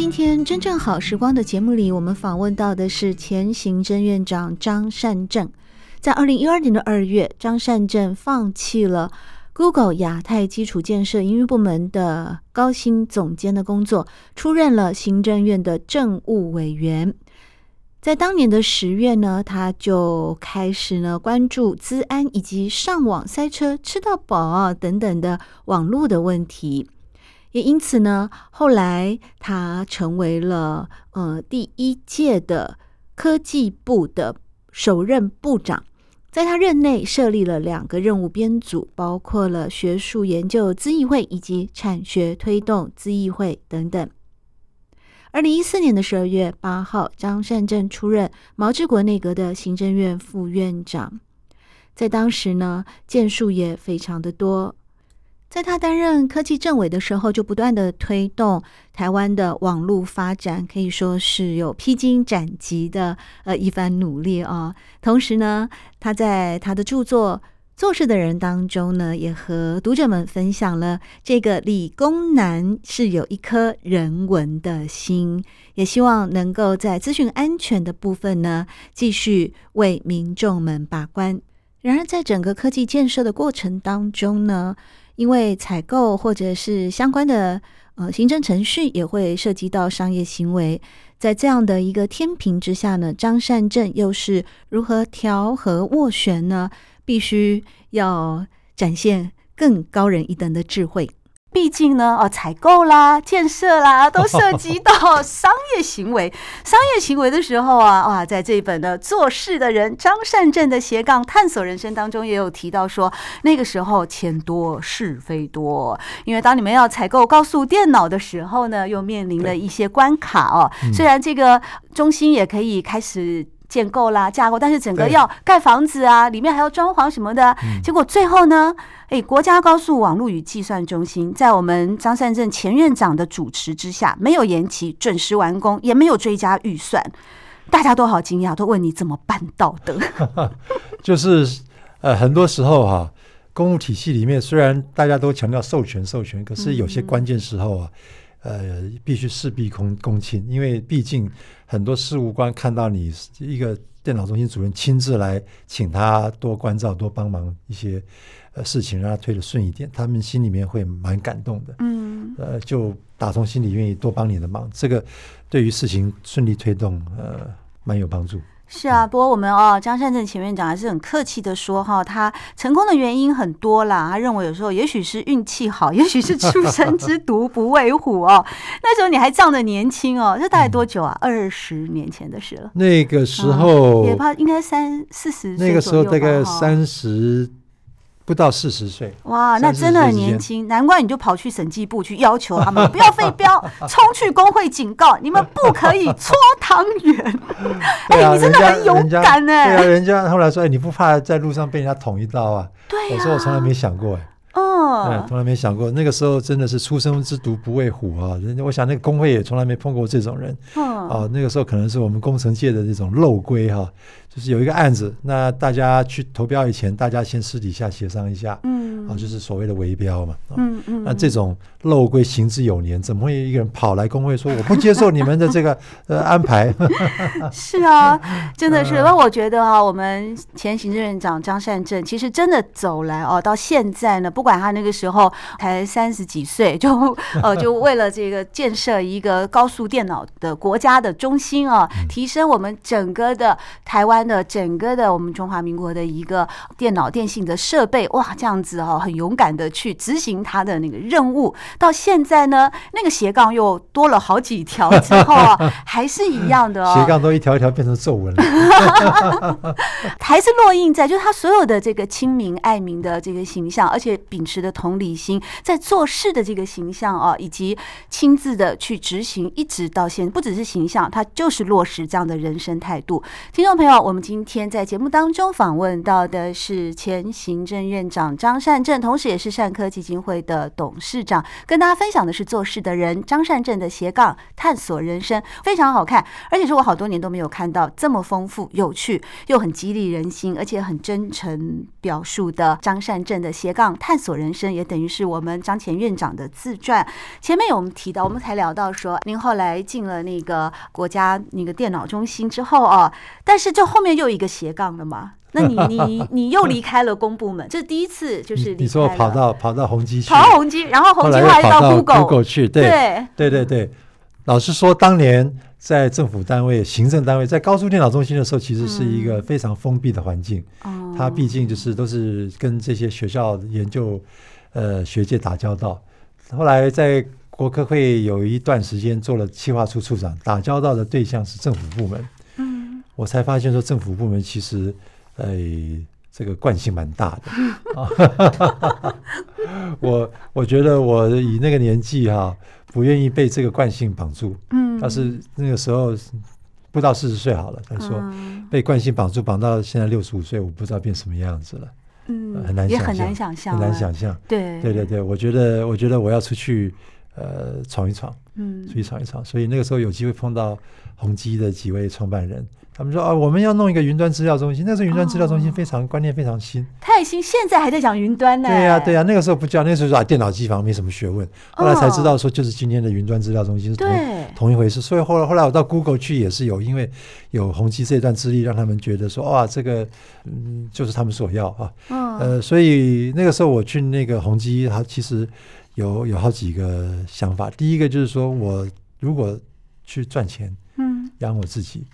今天真正好时光的节目里，我们访问到的是前行政院长张善政。在二零一二年的二月，张善政放弃了 Google 亚太基础建设营运部门的高薪总监的工作，出任了行政院的政务委员。在当年的十月呢，他就开始呢关注资安以及上网塞车、吃到饱啊等等的网络的问题。也因此呢，后来他成为了呃第一届的科技部的首任部长，在他任内设立了两个任务编组，包括了学术研究资议会以及产学推动资议会等等。二零一四年的十二月八号，张善政出任毛治国内阁的行政院副院长，在当时呢，建树也非常的多。在他担任科技政委的时候，就不断的推动台湾的网络发展，可以说是有披荆斩棘的呃一番努力啊。同时呢，他在他的著作《做事的人》当中呢，也和读者们分享了这个理工男是有一颗人文的心，也希望能够在资讯安全的部分呢，继续为民众们把关。然而，在整个科技建设的过程当中呢，因为采购或者是相关的呃行政程序也会涉及到商业行为，在这样的一个天平之下呢，张善政又是如何调和斡旋呢？必须要展现更高人一等的智慧。毕竟呢，哦，采购啦、建设啦，都涉及到商业行为。商业行为的时候啊，哇，在这一本的《做事的人》张善政的斜杠探索人生当中，也有提到说，那个时候钱多是非多。因为当你们要采购高速电脑的时候呢，又面临了一些关卡哦。虽然这个中心也可以开始。建构啦，架构，但是整个要盖房子啊，里面还要装潢什么的。结果最后呢，诶，国家高速网络与计算中心在我们张善政前院长的主持之下，没有延期，准时完工，也没有追加预算，大家都好惊讶，都问你怎么办到的？就是呃，很多时候哈、啊，公务体系里面虽然大家都强调授权授权，可是有些关键时候啊。嗯呃，必须事必躬躬亲，因为毕竟很多事务官看到你一个电脑中心主任亲自来请他多关照、多帮忙一些呃事情，让他推得顺一点，他们心里面会蛮感动的。嗯，呃，就打从心里愿意多帮你的忙，这个对于事情顺利推动，呃，蛮有帮助。是啊，不过我们哦，张善正前面讲还是很客气的说哈，他成功的原因很多啦。他认为有时候也许是运气好，也许是出生之 犊不畏虎哦。那时候你还仗着年轻哦，这大概多久啊？二十年前的事了。那个时候也怕应该三四十，那个时候大概三十。不到四十岁，哇，那真的很年轻，难怪你就跑去审计部去要求他们不要废标，冲去工会警告你们不可以搓汤圆。哎、啊欸，你真的很勇敢哎、欸！对啊，人家后来说，哎，你不怕在路上被人家捅一刀啊？对啊，我说我从来没想过哎。嗯，从来没想过，那个时候真的是初生之犊不畏虎啊！人家我想那个工会也从来没碰过这种人。哦，啊，那个时候可能是我们工程界的这种漏规哈，就是有一个案子，那大家去投标以前，大家先私底下协商一下。嗯，啊，就是所谓的围标嘛。嗯嗯，那这种漏规行之有年，怎么会一个人跑来工会说我不接受你们的这个 呃安排？是啊，真的是。那我觉得啊，我们前行政院长张善政其实真的走来哦，到现在呢。不管他那个时候才三十几岁，就呃 就为了这个建设一个高速电脑的国家的中心啊，提升我们整个的台湾的整个的我们中华民国的一个电脑电信的设备，哇，这样子哦，很勇敢的去执行他的那个任务。到现在呢，那个斜杠又多了好几条之后啊，还是一样的哦。斜杠都一条一条变成皱纹了，还是烙印在就是他所有的这个亲民爱民的这个形象，而且秉持的同理心，在做事的这个形象啊，以及亲自的去执行，一直到现在，不只是形象，他就是落实这样的人生态度。听众朋友，我们今天在节目当中访问到的是前行政院长张善政，同时也是善科基金会的董事长，跟大家分享的是做事的人张善政的斜杠探索人生，非常好看，而且是我好多年都没有看到这么丰富、有趣又很激励人心，而且很真诚表述的张善政的斜杠探索人生，也等于是我们张前院长的自传。前面有我们提到，我们才聊到说，您后来进了那个国家那个电脑中心之后啊。但是这后面又一个斜杠了嘛？那你你 你又离开了公部门，这是第一次，就是你说跑到跑到宏基去，跑到宏基，然后宏基后来到 Google, Google 去，对对对对对。老实说，当年在政府单位、行政单位，在高速电脑中心的时候，其实是一个非常封闭的环境。嗯，它毕竟就是都是跟这些学校研究呃学界打交道。后来在国科会有一段时间做了企划处处长，打交道的对象是政府部门。嗯我才发现说，政府部门其实，呃，这个惯性蛮大的。我我觉得我以那个年纪哈，不愿意被这个惯性绑住。嗯，但是那个时候不到四十岁好了，他说被惯性绑住，绑到现在六十五岁，我不知道变什么样子了。嗯，很难想象，很难想象，很难想象。对对对对，我觉得我觉得我要出去呃闯一闯，嗯，出去闯一闯。所以那个时候有机会碰到宏基的几位创办人。他们说啊，我们要弄一个云端资料中心。那时候云端资料中心非常观念非常新，太新，现在还在讲云端呢。对呀，对呀，那个时候不叫，那个时候说啊，电脑机房没什么学问。后来才知道说，就是今天的云端资料中心是同同一回事。所以后来后来我到 Google 去也是有，因为有宏基这段资历，让他们觉得说哇，这个嗯，就是他们所要啊。呃，所以那个时候我去那个宏基，它其实有有好几个想法。第一个就是说我如果去赚钱，嗯，养我自己。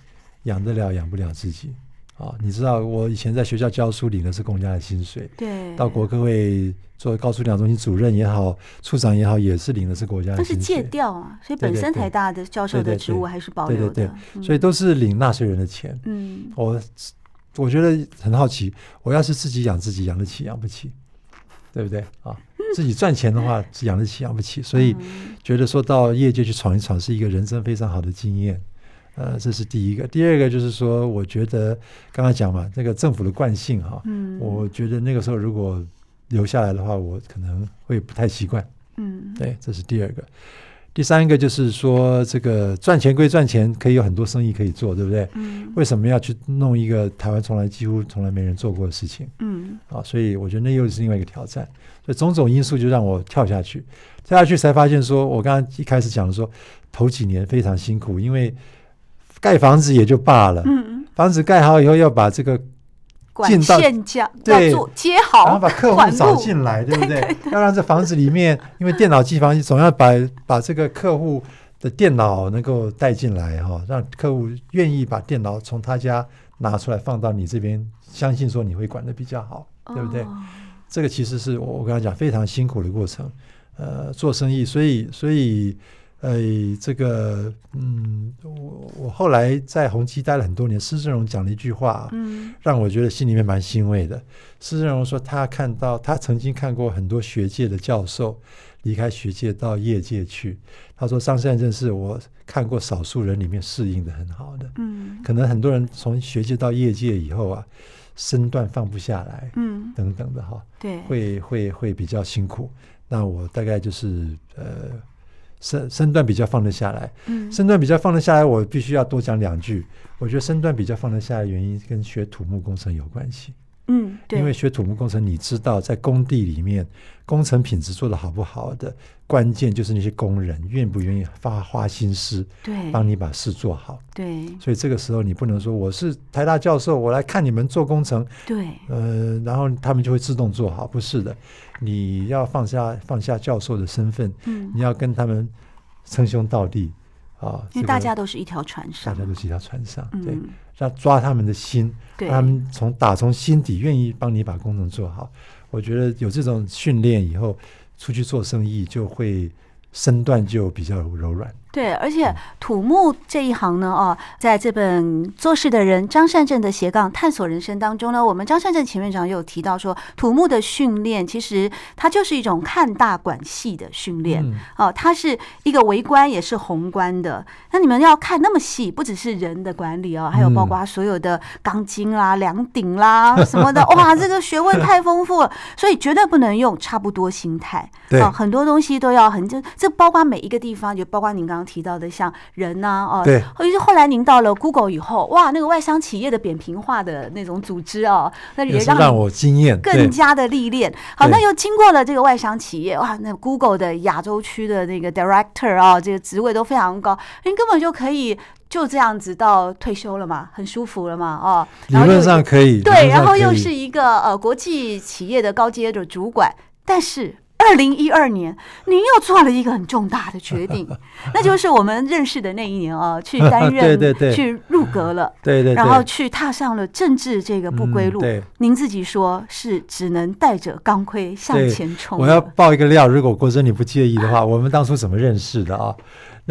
养得了，养不了自己啊！你知道，我以前在学校教书，领的是公家的薪水。对。到国科会做高数量中心主任也好，处长也好，也是领的是国家的薪水。但是借调啊，所以本身台大的教授的职务还是保留的。对对对，对，对，所以都是领纳税人的钱。嗯。我我觉得很好奇，我要是自己养自己，养得起养不起？对不对啊？自己赚钱的话，是养得起养不起？所以觉得说到业界去闯一闯，是一个人生非常好的经验。呃，这是第一个。第二个就是说，我觉得刚刚讲嘛，这个政府的惯性哈，嗯，我觉得那个时候如果留下来的话，我可能会不太习惯。嗯，对，这是第二个。第三个就是说，这个赚钱归赚钱，可以有很多生意可以做，对不对？嗯。为什么要去弄一个台湾从来几乎从来没人做过的事情？嗯。啊，所以我觉得那又是另外一个挑战。所以种种因素就让我跳下去，跳下去才发现说，我刚刚一开始讲的说，头几年非常辛苦，因为。盖房子也就罢了，嗯，房子盖好以后要把这个管线架对接好，然后把客户找进来，对不对？对对对，要让这房子里面，因为电脑机房总要把把这个客户的电脑能够带进来哈，让客户愿意把电脑从他家拿出来放到你这边，相信说你会管的比较好，对不对？哦，这个其实是我我跟他讲非常辛苦的过程，呃，做生意，所以所以。呃，这个，嗯，我我后来在宏基待了很多年。施正荣讲了一句话，嗯，让我觉得心里面蛮欣慰的。施正荣说，他看到他曾经看过很多学界的教授离开学界到业界去。他说，张善政是我看过少数人里面适应的很好的。嗯，可能很多人从学界到业界以后啊，身段放不下来，嗯，等等的哈，对，会会会比较辛苦。那我大概就是呃。身身段比较放得下来，嗯，身段比较放得下来，我必须要多讲两句。我觉得身段比较放得下来的原因跟学土木工程有关系，嗯，对，因为学土木工程，你知道在工地里面工程品质做得好不好的关键就是那些工人愿不愿意发花心思，对，帮你把事做好，对，所以这个时候你不能说我是台大教授，我来看你们做工程，对，呃，然后他们就会自动做好，不是的。你要放下放下教授的身份，嗯，你要跟他们称兄道弟，啊，因为大家都是一条船上，大家都是一条船上，对，嗯、要抓他们的心，对让他们从打从心底愿意帮你把工程做好。我觉得有这种训练以后，出去做生意就会身段就比较柔软。对，而且土木这一行呢，哦，在这本做事的人张善政的斜杠探索人生当中呢，我们张善政前院长也有提到说，土木的训练其实它就是一种看大管细的训练，嗯、哦，它是一个微观也是宏观的。那你们要看那么细，不只是人的管理哦，还有包括所有的钢筋啦、梁顶啦什么的，哇，这个学问太丰富了，所以绝对不能用差不多心态，对、哦，很多东西都要很这这包括每一个地方，就包括您刚刚。提到的像人呐、啊，哦，对，尤其后来您到了 Google 以后，哇，那个外商企业的扁平化的那种组织哦，那也让，让我惊艳，更加的历练。好，那又经过了这个外商企业，哇，那 Google 的亚洲区的那个 Director 啊，这个职位都非常高，您根本就可以就这样子到退休了嘛，很舒服了嘛，哦，理论上可以，对，然后又是一个呃国际企业的高阶的主管，但是。二零一二年，您又做了一个很重大的决定，那就是我们认识的那一年啊，去担任，对对对，去入阁了，对对，然后去踏上了政治这个不归路。对，您自己说是只能带着钢盔向前冲。我要爆一个料，如果国珍你不介意的话，我们当初怎么认识的啊？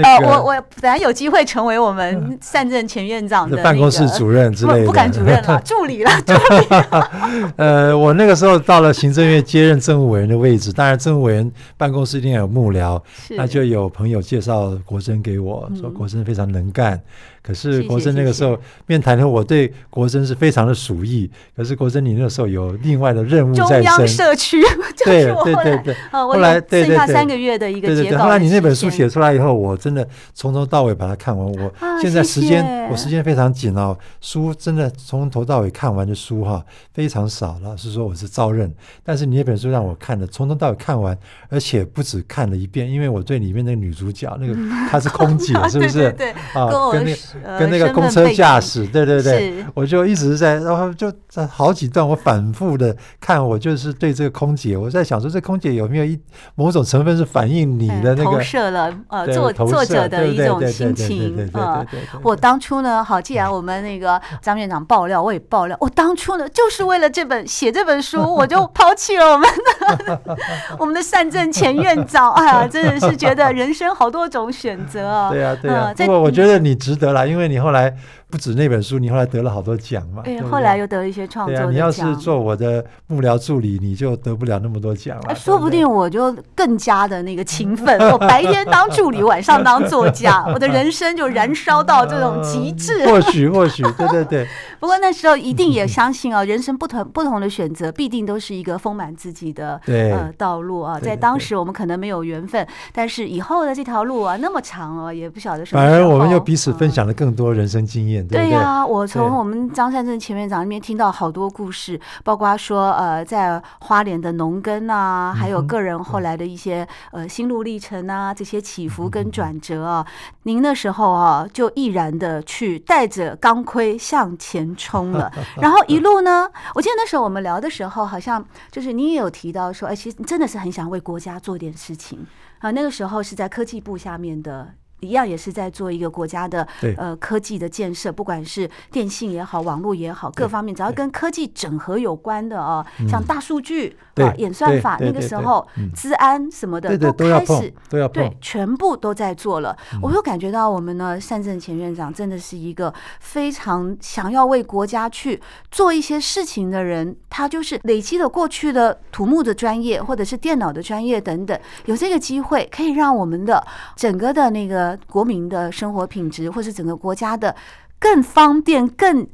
呃，我我本来有机会成为我们善政前院长的办公室主任之类的，不敢主任了，助理了，助理。呃，我那个时候到了行政院接任政务委员的位置，当然政务委员办公室一定要有幕僚，那就有朋友介绍国珍给我，说国珍非常能干。可是国珍那个时候面谈的，我对国珍是非常的属意。可是国珍你那个时候有另外的任务在身，中央社区，对对对对。后来对对对，三个月的一个对对对。后来你那本书写出来以后，我真的从头到尾把它看完。我现在时间我时间非常紧哦，书真的从头到尾看完的书哈非常少了。是说我是招认，但是你那本书让我看的从头到尾看完，而且不止看了一遍，因为我对里面那个女主角那个 她是空姐，是不是？对啊，跟那。跟那个公车驾驶，对对对，我就一直在，然后就在好几段，我反复的看，我就是对这个空姐，我在想说，这空姐有没有一某种成分是反映你的那个投射了呃作作者的一种心情啊。我当初呢，好，既然我们那个张院长爆料，我也爆料，我当初呢就是为了这本写这本书，我就 抛弃了我们的 我们的善政前院长，哎呀，真的是觉得人生好多种选择啊。对啊，对啊，不过我觉得你值得啦。因为你后来不止那本书，你后来得了好多奖嘛。对，后来又得了一些创作奖。对啊，你要是做我的幕僚助理，你就得不了那么多奖了。说不定我就更加的那个勤奋，我白天当助理，晚上当作家，我的人生就燃烧到这种极致。或许，或许，对对对。不过那时候一定也相信啊，人生不同不同的选择，必定都是一个丰满自己的呃道路啊。在当时我们可能没有缘分，但是以后的这条路啊那么长哦，也不晓得什么。反而我们又彼此分享了更多人生经验，对呀、啊，我从我们张善政前院长那边听到好多故事，包括说呃，在花莲的农耕啊，还有个人后来的一些呃心路历程啊，这些起伏跟转折啊。您那时候啊，就毅然的去带着钢盔向前冲了，然后一路呢，我记得那时候我们聊的时候，好像就是你也有提到说，哎，其实真的是很想为国家做点事情啊。那个时候是在科技部下面的。一样也是在做一个国家的呃科技的建设，不管是电信也好，网络也好，各方面只要跟科技整合有关的啊，像大数据啊、演算法，那个时候资安什么的都开始都要对，全部都在做了。我又感觉到我们呢，单正前院长真的是一个非常想要为国家去做一些事情的人，他就是累积了过去的土木的专业或者是电脑的专业等等，有这个机会可以让我们的整个的那个。国民的生活品质，或是整个国家的更方便、更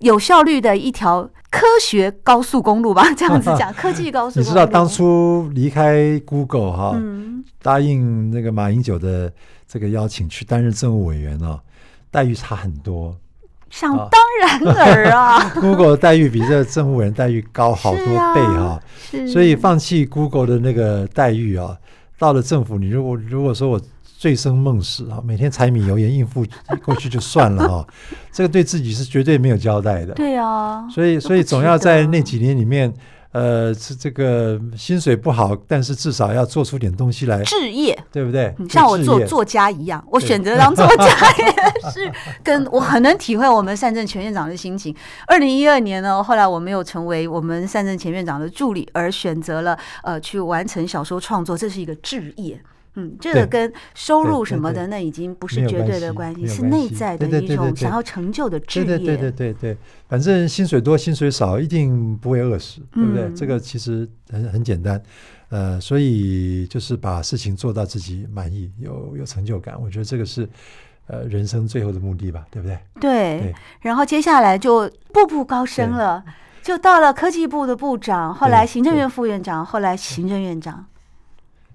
有效率的一条科学高速公路吧，这样子讲，科技高速公路。你知道当初离开 Google 哈，答应那个马英九的这个邀请去担任政务委员哦，待遇差很多。想当然尔啊，Google 的待遇比这个政务委员待遇高好多倍哈，所以放弃 Google 的那个待遇啊，到了政府，你如果如果说我。醉生梦死啊！每天柴米油盐应付过去就算了哈，这个对自己是绝对没有交代的。对啊，所以所以总要在那几年里面，呃，是这个薪水不好，但是至少要做出点东西来，置业，对不对？像我做作家一样，我选择当作家也是 跟我很能体会我们善政前院长的心情。二零一二年呢，后来我没有成为我们善政前院长的助理，而选择了呃去完成小说创作，这是一个置业。嗯，这个跟收入什么的，那已经不是绝对的关系，是内在的一种想要成就的志业。对对对对对对，反正薪水多薪水少，一定不会饿死，对不对？嗯、这个其实很很简单，呃，所以就是把事情做到自己满意，有有成就感，我觉得这个是呃人生最后的目的吧，对不对？对。对，然后接下来就步步高升了，就到了科技部的部长，后来行政院副院长，后来行政院长。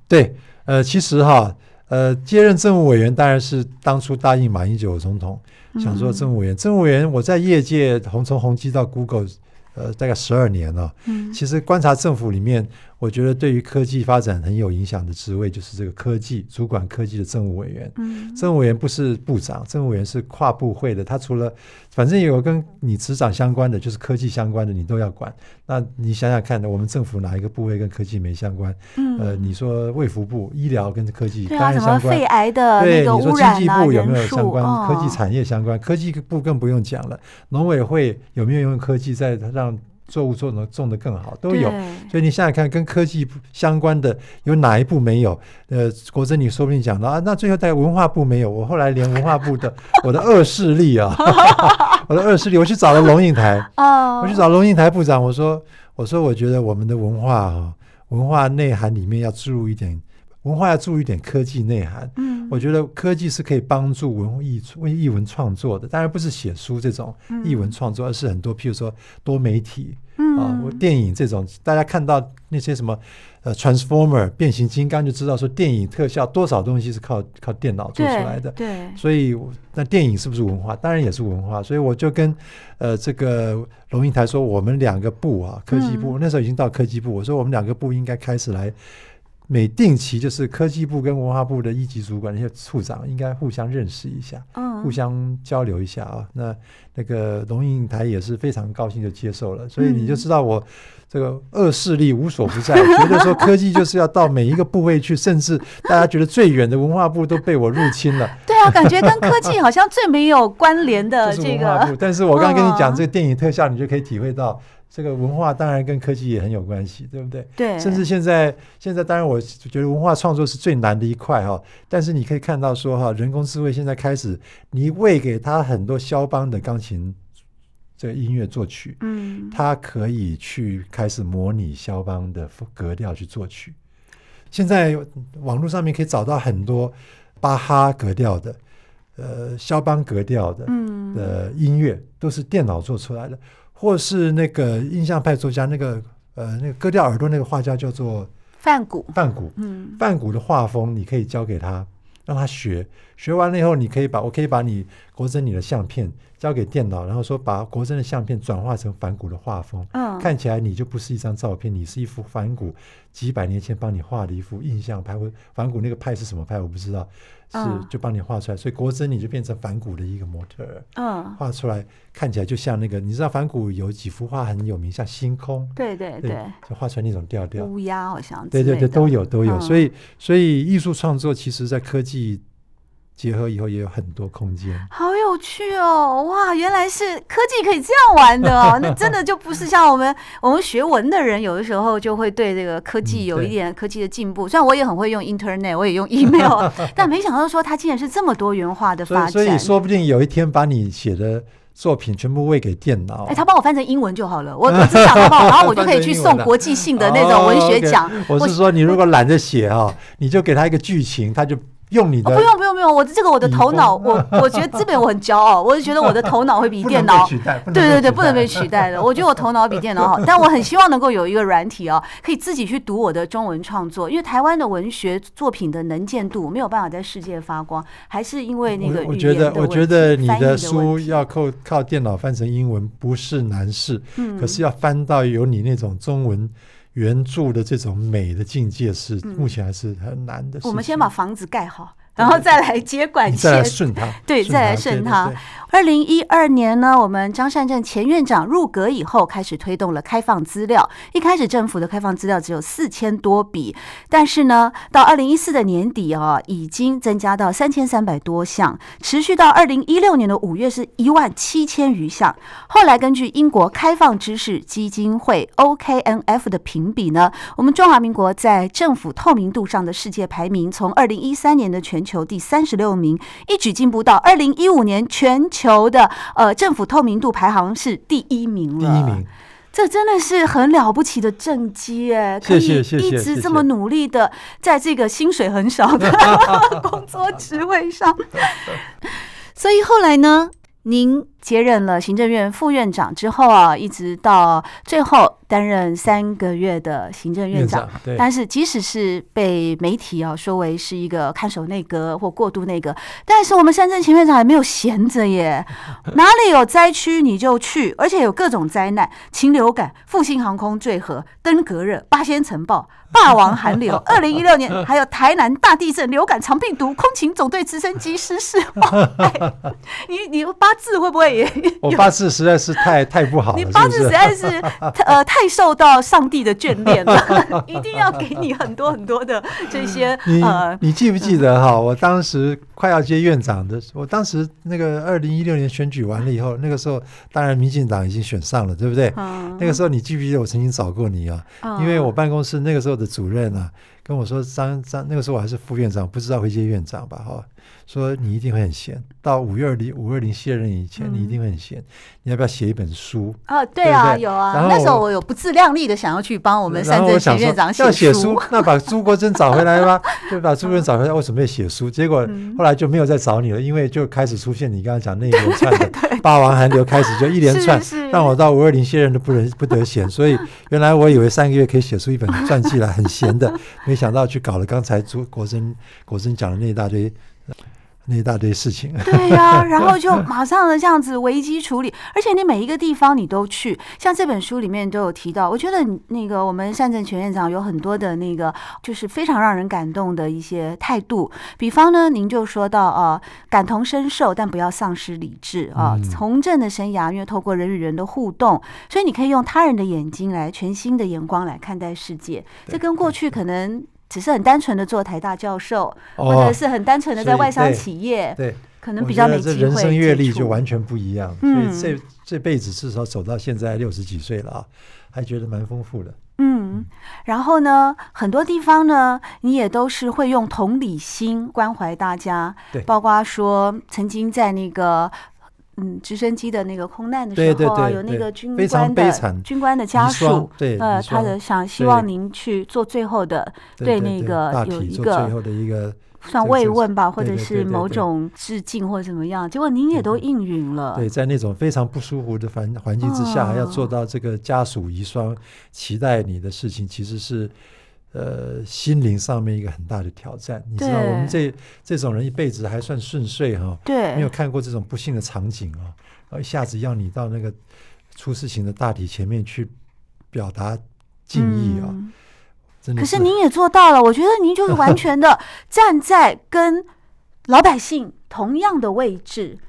对。呃，其实哈，呃，接任政务委员当然是当初答应马英九总统想做政务委员。嗯、政务委员我在业界从从宏基到 Google，呃，大概十二年了。嗯，其实观察政府里面。我觉得对于科技发展很有影响的职位，就是这个科技主管科技的政务委员。嗯，政务委员不是部长，政务委员是跨部会的。他除了反正有跟你职掌相关的，就是科技相关的，你都要管。那你想想看，我们政府哪一个部位跟科技没相关？嗯，呃，你说卫福部医疗跟科技当然相关。肺癌的那个污染啊，对，你说经济部有没有相关？哦、科技产业相关，科技部更不用讲了。农委会有没有用科技在让？作物做能种得更好，都有。所以你想想看，跟科技相关的有哪一部没有？呃，国珍，你说不定讲到啊，那最后在文化部没有。我后来连文化部的 我的恶势力啊，我的恶势力，我去找了龙应台，我去找龙应台部长，我说，我说，我觉得我们的文化啊，文化内涵里面要注入一点。文化要注入一点科技内涵，嗯，我觉得科技是可以帮助文艺文艺文创作的，当然不是写书这种艺文创作，而是很多譬如说多媒体，嗯啊，电影这种，大家看到那些什么呃，Transformer 变形金刚就知道说电影特效多少东西是靠靠电脑做出来的，对，对，所以那电影是不是文化？当然也是文化，所以我就跟呃这个龙应台说，我们两个部啊，科技部，嗯，那时候已经到科技部，我说我们两个部应该开始来。每定期就是科技部跟文化部的一级主管那些处长应该互相认识一下，嗯，互相交流一下啊。那那个龙应台也是非常高兴就接受了，所以你就知道我这个恶势力无所不在，觉得说科技就是要到每一个部位去，甚至大家觉得最远的文化部都被我入侵了。对啊，感觉跟科技好像最没有关联的 这个。文化部，但是我刚刚跟你讲这个电影特效，你就可以体会到。这个文化当然跟科技也很有关系，对不对？对。甚至现在，现在当然我觉得文化创作是最难的一块哈。但是你可以看到说哈，人工智慧现在开始，你喂给他很多肖邦的钢琴这个音乐作曲，嗯，他可以去开始模拟肖邦的格调去作曲。现在网络上面可以找到很多巴哈格调的，呃，肖邦格调的，嗯，的音乐都是电脑做出来的。或是那个印象派作家，那个呃，那个割掉耳朵那个画家叫做梵谷。梵谷，嗯，梵谷的画风你可以交给他，让他学。学完了以后，你可以把我可以把你国珍你的相片交给电脑，然后说把国珍的相片转化成梵谷的画风，嗯，看起来你就不是一张照片，你是一幅梵谷几百年前帮你画的一幅印象派。或梵谷那个派是什么派我不知道。是，就帮你画出来，所以国珍你就变成反骨的一个模特儿。嗯，画出来看起来就像那个，你知道反骨有几幅画很有名，像星空。对对对，就画出来那种调调。乌鸦好像。对对对，都有都有，所以所以艺术创作其实在科技。结合以后也有很多空间，好有趣哦！哇，原来是科技可以这样玩的哦，那真的就不是像我们我们学文的人，有的时候就会对这个科技有一点科技的进步。虽然我也很会用 Internet，我也用 email，但没想到说它竟然是这么多元化的发展。所以，所以说不定有一天把你写的作品全部喂给电脑，哎，他帮我翻成英文就好了，我我只想好不好？然后我就可以去送国际性的那种文学奖。我是说，你如果懒得写哦，你就给他一个剧情，他就。用你的、哦、不用不用不用，我这个我的头脑，我 我觉得这边我很骄傲，我就觉得我的头脑会比电脑对对对，不能被取代的。我觉得我头脑比电脑好，但我很希望能够有一个软体哦，可以自己去读我的中文创作，因为台湾的文学作品的能见度没有办法在世界发光，还是因为那个。我觉得我觉得你的书要靠靠电脑翻成英文不是难事，嗯，可是要翻到有你那种中文。原著的这种美的境界是目前还是很难的。我们先把房子盖好，然后再来接管线，再来顺它，对，再来顺他。二零一二年呢，我们张善政前院长入阁以后，开始推动了开放资料。一开始政府的开放资料只有四千多笔，但是呢，到二零一四的年底啊，已经增加到三千三百多项，持续到二零一六年的五月是一万七千余项。后来根据英国开放知识基金会 OKNF 的评比呢，我们中华民国在政府透明度上的世界排名，从二零一三年的全球第三十六名，一举进步到二零一五年全球的呃政府透明度排行是第一名了。第一名，这真的是很了不起的政绩哎！谢谢谢谢，一直这么努力的在这个薪水很少的 工作职位上，所以后来呢，您接任了行政院副院长之后啊，一直到最后。担任三个月的行政院长，但是即使是被媒体啊说为是一个看守内阁或过渡内阁，但是我们三政前院长还没有闲着耶，哪里有灾区你就去，而且有各种灾难，禽流感、复兴航空坠河、登革热、八仙城爆、霸王寒流，二零一六年还有台南大地震、流感、长病毒、空勤总队直升机失事。哎、你你八字会不会也？我八字实在是太太不好了，你八字实在是呃太。受到上帝的眷恋了，一定要给你很多很多的这些。你你记不记得哈？我当时快要接院长的，我当时那个二零一六年选举完了以后，那个时候当然民进党已经选上了，对不对？那个时候你记不记得我曾经找过你啊？因为我办公室那个时候的主任啊跟我说，张张那个时候我还是副院长，不知道会接院长吧？哈。说你一定会很闲，到五月二零五二零卸任以前，你一定会很闲。你要不要写一本书？啊，对啊，有啊。那时候我有不自量力的想要去帮我们 善政前院长写书。要写书，那把朱国珍找回来吧，就把朱国珍找回来。我准备写书，结果后来就没有再找你了，因为就开始出现你刚刚讲那一连串的 霸王寒流，开始就一连串，让我到五二零卸任都不能不得闲。所以原来我以为三个月可以写出一本传记来，很闲的，没想到去搞了刚才朱国珍国珍讲的那一大堆。那一大堆事情，对呀、啊，然后就 马上的这样子危机处理，而且你每一个地方你都去，像这本书里面都有提到，我觉得那个我们善政全院长有很多的那个就是非常让人感动的一些态度，比方呢，您就说到啊，感同身受，但不要丧失理智啊，从政的生涯因为透过人与人的互动，所以你可以用他人的眼睛来全新的眼光来看待世界，这跟过去可能。只是很单纯的做台大教授，或者是很单纯的在外商企业，对，可能比较没机会。人生阅历就完全不一样，所以这这辈子至少走到现在六十几岁了啊，还觉得蛮丰富的。嗯，然后呢，很多地方呢，你也都是会用同理心关怀大家，对，包括说曾经在那个。嗯，直升机的那个空难的时候，对对对，有那个军官的军官的家属，对，呃，他的想希望您去做最后的，对那个有一个最后的一个算慰问吧，或者是某种致敬或者怎么样，结果您也都应允了。对，在那种非常不舒服的环环境之下，还要做到这个家属遗孀期待你的事情，其实是。呃，心灵上面一个很大的挑战，你知道，我们这这种人一辈子还算顺遂哈，对，没有看过这种不幸的场景啊，然后一下子要你到那个出事情的大体前面去表达敬意啊，嗯、真的。可是您也做到了，我觉得您就是完全的 站在跟老百姓同样的位置，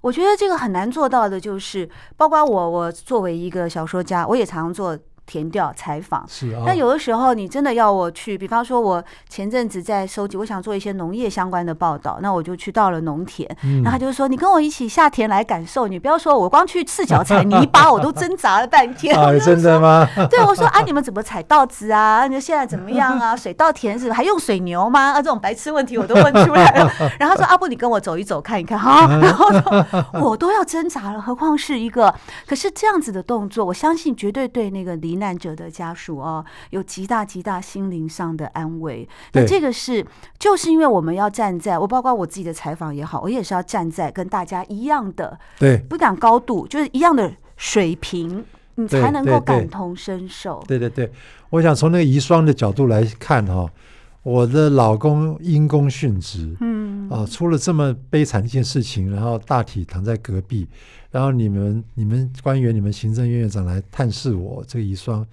我觉得这个很难做到的，就是包括我，我作为一个小说家，我也常做。田调采访，是啊。那有的时候你真的要我去，比方说，我前阵子在收集，我想做一些农业相关的报道，那我就去到了农田。嗯。然后他就说：“你跟我一起下田来感受，你不要说我光去赤脚踩泥巴，我都挣扎了半天。”啊，真的吗？对，我说：“啊，你们怎么采稻子啊？你现在怎么样啊？水稻田是还用水牛吗？啊，这种白痴问题我都问出来了。”然后他说：“阿布，你跟我走一走，看一看哈。”然后我都要挣扎了，何况是一个？可是这样子的动作，我相信绝对对那个罹难者的家属哦，有极大极大心灵上的安慰。那这个是，就是因为我们要站在我，包括我自己的采访也好，我也是要站在跟大家一样的，对，不讲高度，就是一样的水平，你才能够感同身受。对对对，我想从那个遗孀的角度来看哈，我的老公因公殉职，嗯啊，出了这么悲惨的一件事情，然后大体躺在隔壁。然后你们、你们官员、你们行政院院长来探视我这个遗孀，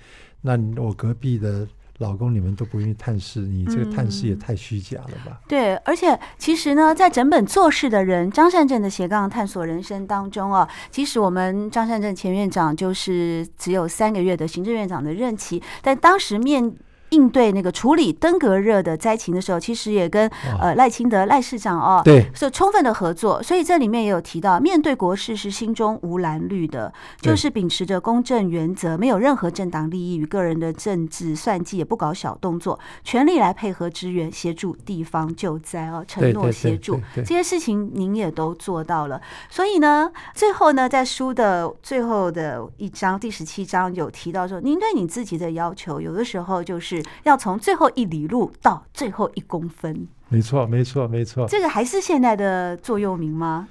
那我隔壁的老公你们都不愿意探视，你这个探视也太虚假了吧？对，而且其实呢，在整本做事的人张善政的斜杠探索人生当中啊，其实我们张善政前院长就是只有三个月的行政院长的任期，但当时面。应对那个处理登革热的灾情的时候，其实也跟呃赖清德赖市长哦，对，是充分的合作。所以这里面也有提到，面对国事是心中无蓝绿的，就是秉持着公正原则，没有任何政党利益与个人的政治算计，也不搞小动作，全力来配合支援协助地方救灾哦，承诺协助这些事情，您也都做到了。所以呢，最后呢，在书的最后的一章第十七章有提到说，您对你自己的要求，有的时候就是。要从最后一里路到最后一公分，没错，没错，没错。这个还是现在的座右铭吗？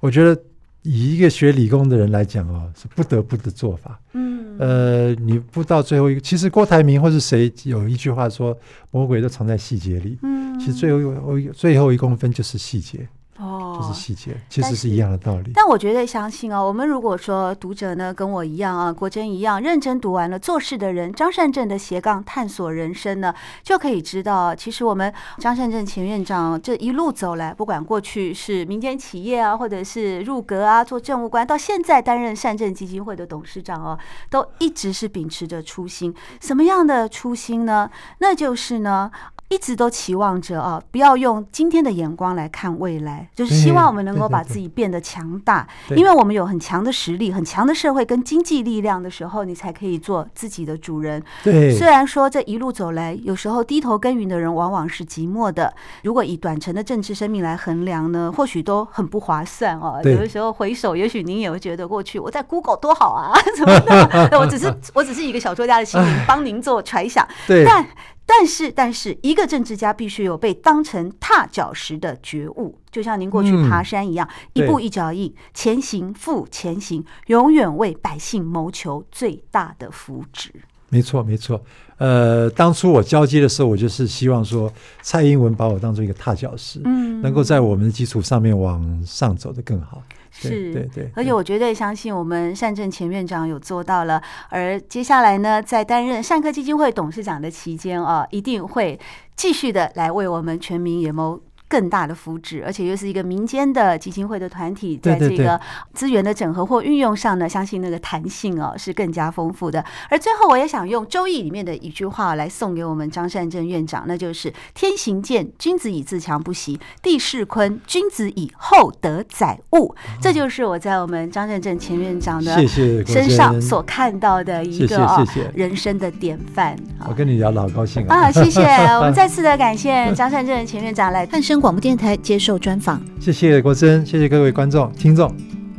我觉得以一个学理工的人来讲哦，是不得不的做法。嗯，呃，你不到最后一个，其实郭台铭或是谁有一句话说，魔鬼都藏在细节里。嗯，其实最后一最后一公分就是细节。哦，就是细节，其实是一样的道理。但我绝对相信哦，我们如果说读者呢跟我一样啊，国珍一样认真读完了《做事的人》张善政的斜杠探索人生呢，就可以知道，其实我们张善政前院长这一路走来，不管过去是民间企业啊，或者是入阁啊做政务官，到现在担任善政基金会的董事长哦，都一直是秉持着初心。什么样的初心呢？那就是呢。一直都期望着啊，不要用今天的眼光来看未来，就是希望我们能够把自己变得强大，因为我们有很强的实力、很强的社会跟经济力量的时候，你才可以做自己的主人。对，虽然说这一路走来，有时候低头耕耘的人往往是寂寞的。如果以短程的政治生命来衡量呢，或许都很不划算哦。有的时候回首，也许您也会觉得过去我在 Google 多好啊，怎么的？我只是我只是一个小说家的心灵，帮您做揣想。对，但。但是，但是，一个政治家必须有被当成踏脚石的觉悟，就像您过去爬山一样，嗯、一步一脚印，前行复前行，永远为百姓谋求最大的福祉。没错，没错。呃，当初我交接的时候，我就是希望说，蔡英文把我当做一个踏脚石，嗯，能够在我们的基础上面往上走得更好。是，对对，对，而且我绝对相信我们善政前院长有做到了，而接下来呢，在担任善科基金会董事长的期间啊，一定会继续的来为我们全民也谋更大的福祉，而且又是一个民间的基金会的团体，在这个资源的整合或运用上呢，相信那个弹性哦是更加丰富的。而最后，我也想用《周易》里面的一句话来送给我们张善政院长，那就是“天行健，君子以自强不息；地势坤，君子以厚德载物”。这就是我在我们张善政前院长的身上所看到的一个人生的典范。我跟你聊的好高兴啊！谢谢，我们再次的感谢张善政前院长来探声广播电台接受专访，谢谢国珍，谢谢各位观众听众。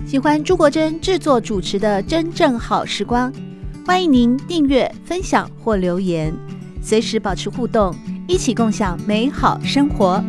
喜欢朱国珍制作主持的《真正好时光》，欢迎您订阅、分享或留言，随时保持互动，一起共享美好生活。